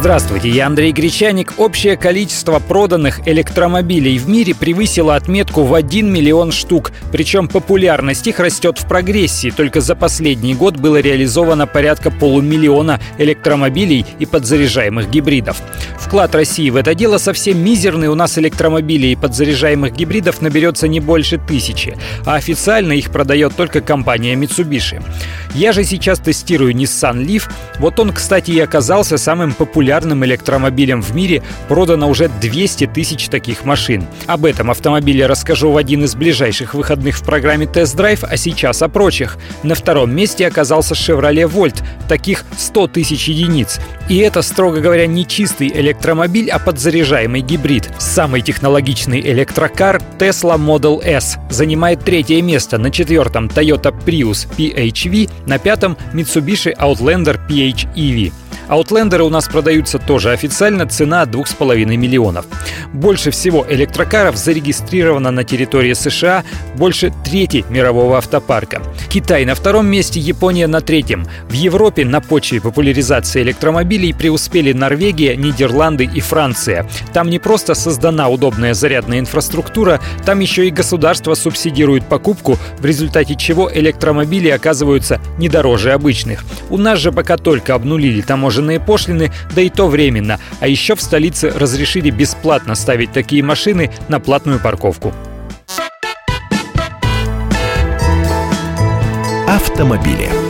Здравствуйте, я Андрей Гречаник. Общее количество проданных электромобилей в мире превысило отметку в 1 миллион штук. Причем популярность их растет в прогрессии. Только за последний год было реализовано порядка полумиллиона электромобилей и подзаряжаемых гибридов. Вклад России в это дело совсем мизерный. У нас электромобилей и подзаряжаемых гибридов наберется не больше тысячи. А официально их продает только компания Mitsubishi. Я же сейчас тестирую Nissan Leaf. Вот он, кстати, и оказался самым популярным популярным электромобилем в мире продано уже 200 тысяч таких машин. Об этом автомобиле расскажу в один из ближайших выходных в программе «Тест-драйв», а сейчас о прочих. На втором месте оказался Chevrolet Volt, таких 100 тысяч единиц. И это, строго говоря, не чистый электромобиль, а подзаряжаемый гибрид. Самый технологичный электрокар Tesla Model S занимает третье место, на четвертом Toyota Prius PHV, на пятом Mitsubishi Outlander PHEV. Аутлендеры у нас продаются тоже официально, цена 2,5 миллионов. Больше всего электрокаров зарегистрировано на территории США, больше трети мирового автопарка. Китай на втором месте, Япония на третьем. В Европе на почве популяризации электромобилей преуспели Норвегия, Нидерланды и Франция. Там не просто создана удобная зарядная инфраструктура, там еще и государство субсидирует покупку, в результате чего электромобили оказываются не дороже обычных. У нас же пока только обнулили таможенные таможенные пошлины, да и то временно. А еще в столице разрешили бесплатно ставить такие машины на платную парковку. Автомобили.